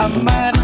I might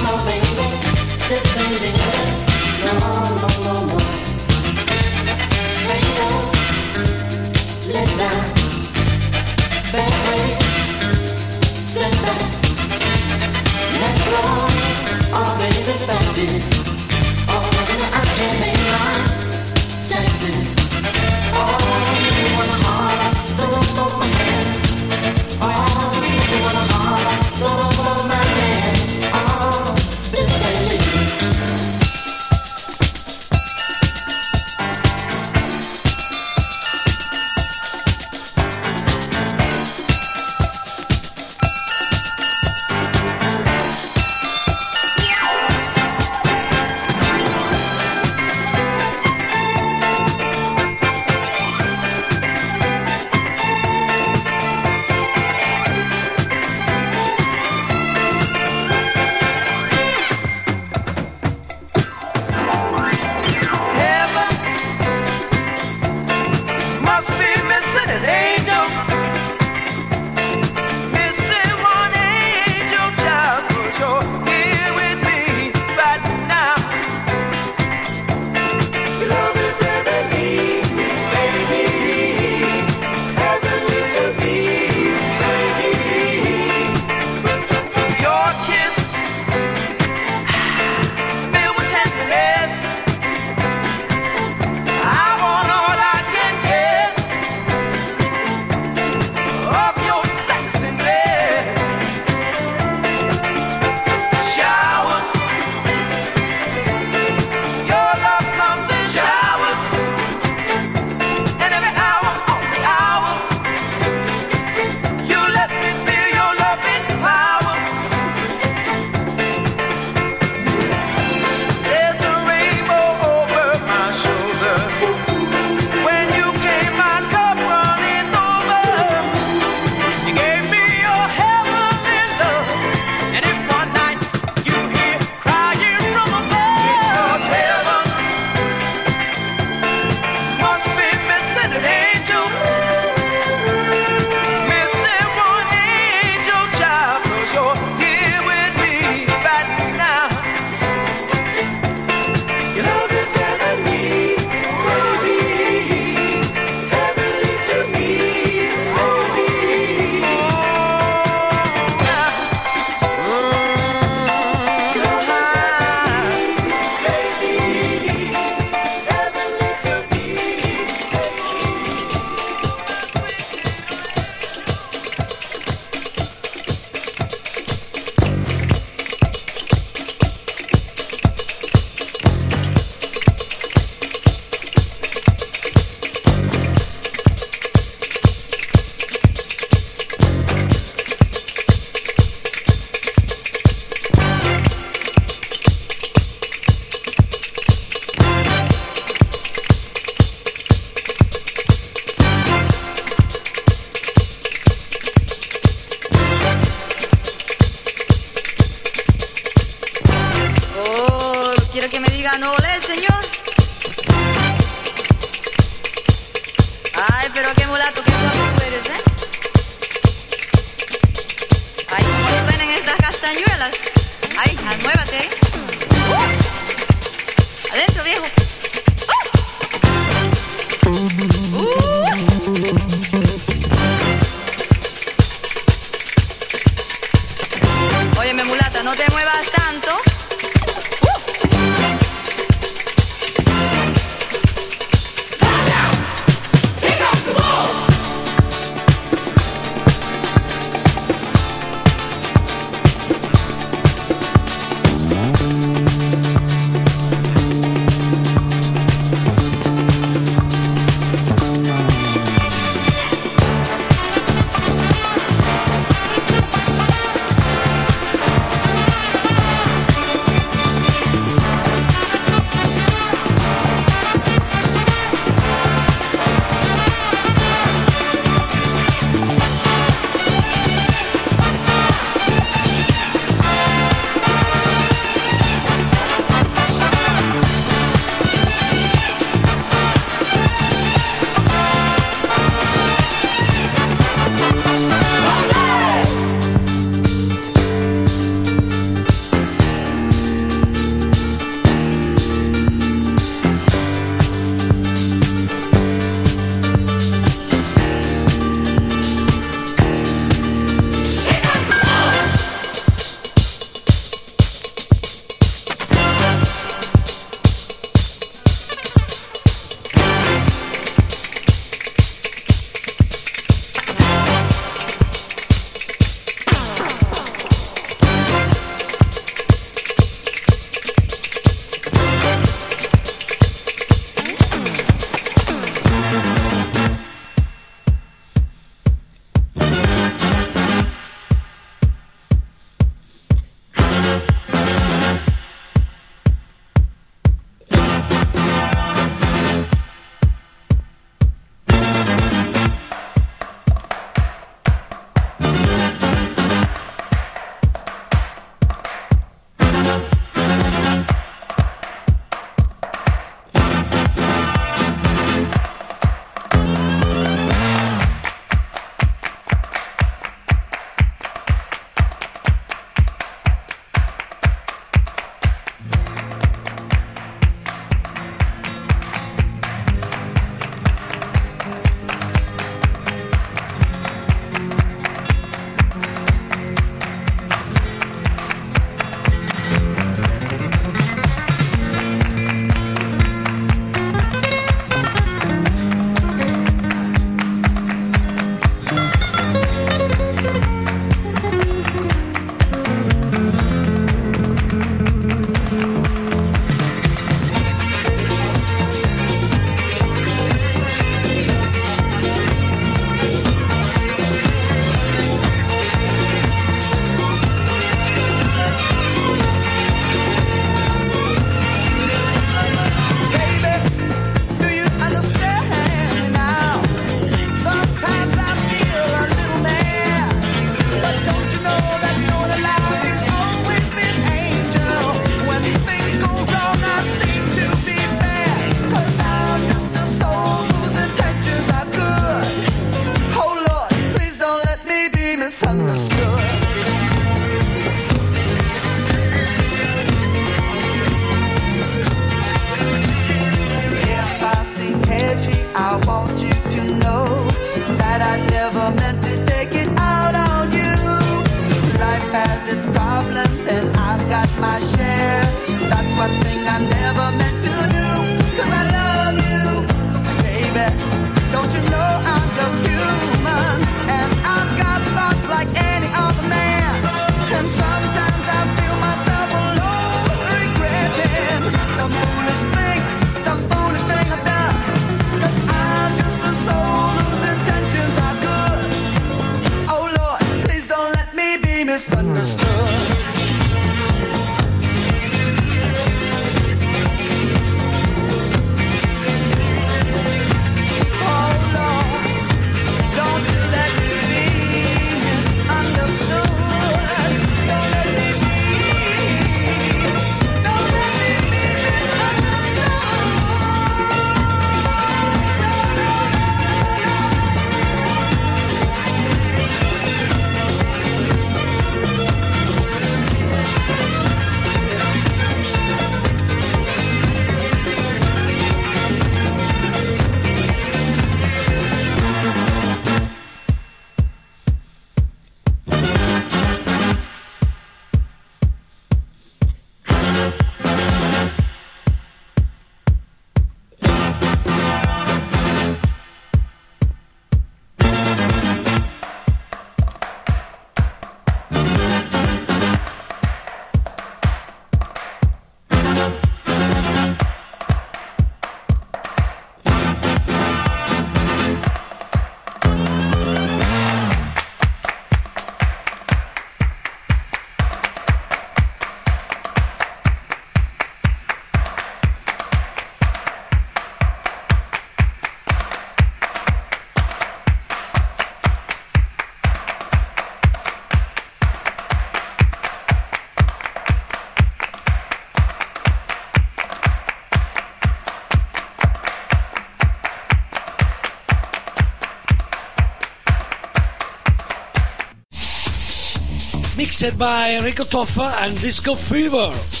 mixed by Enrico Toffa and Disco Fever.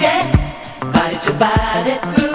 body to body.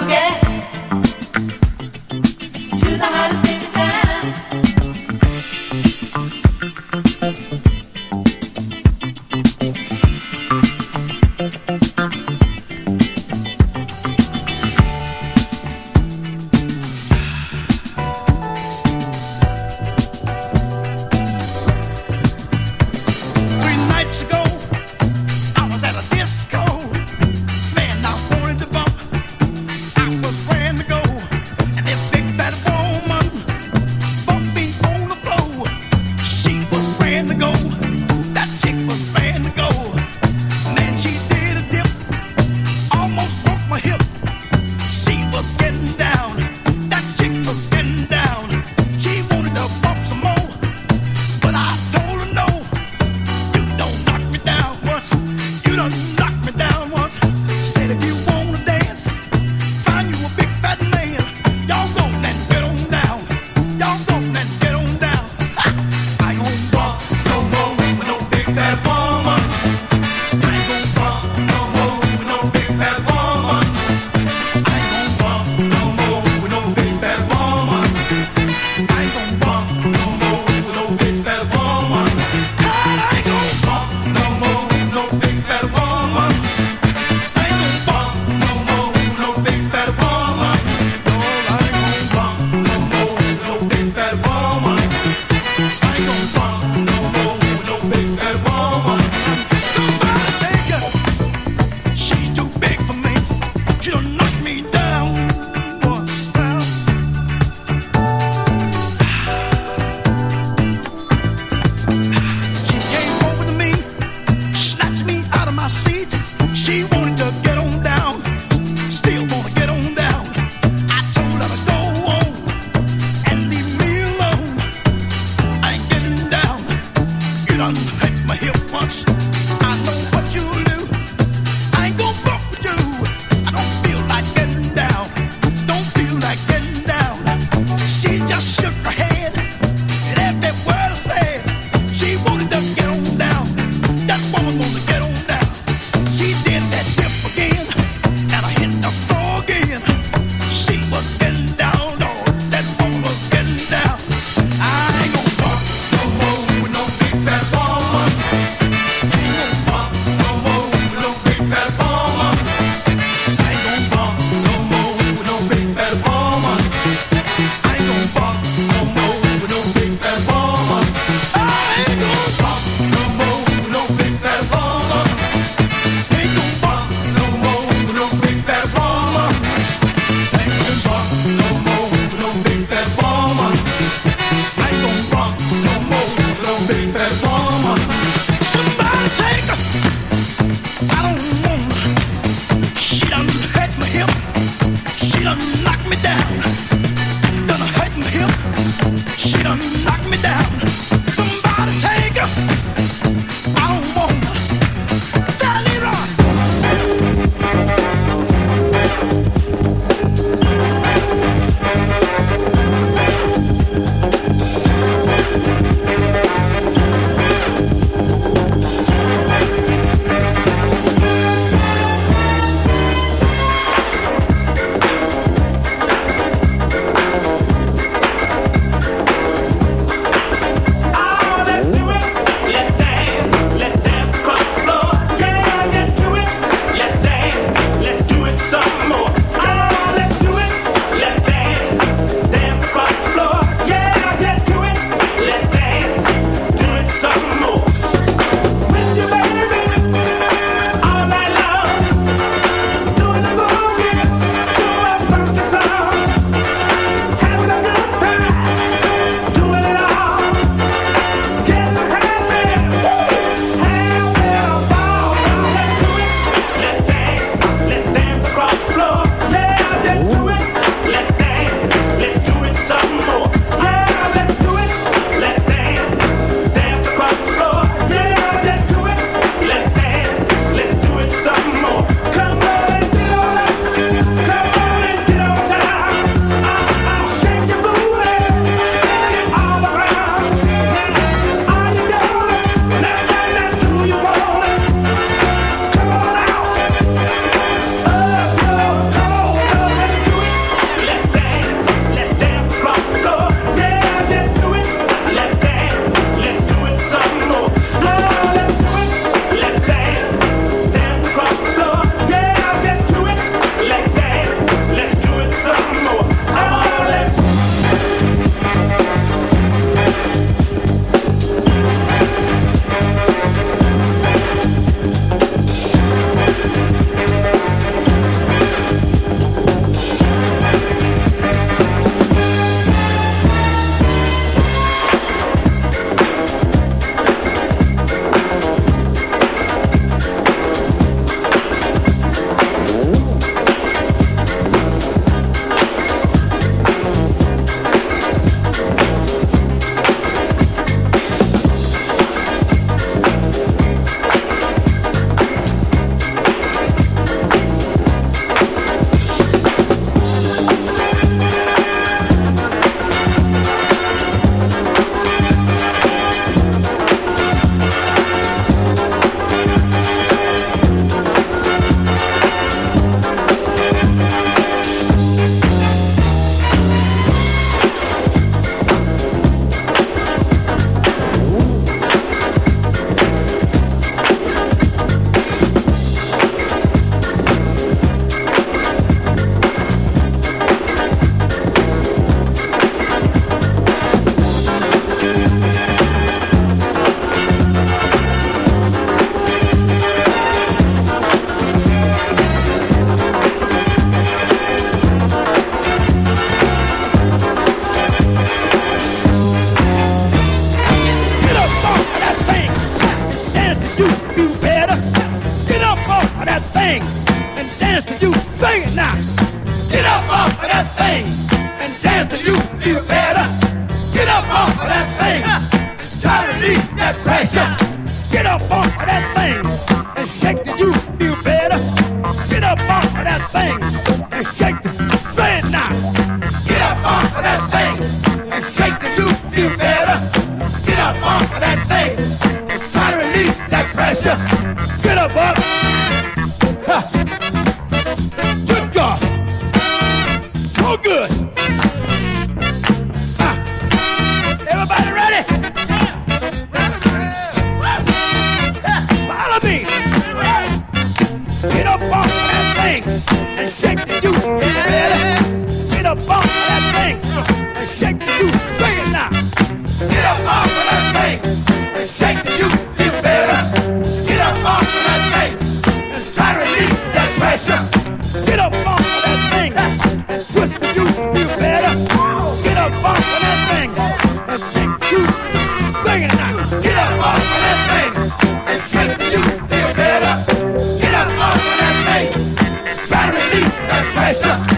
Pressure.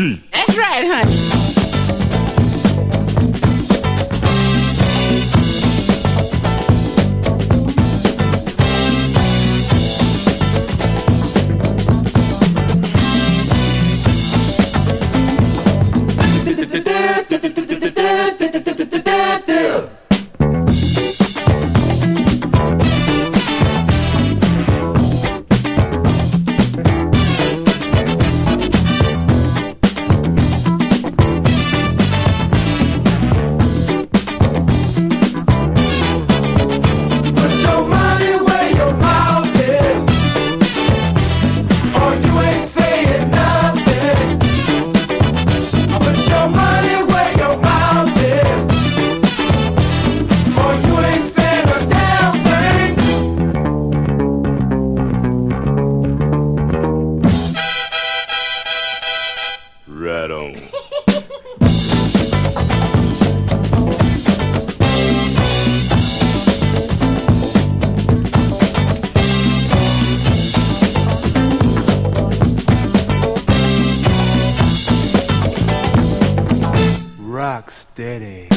parti. Steady.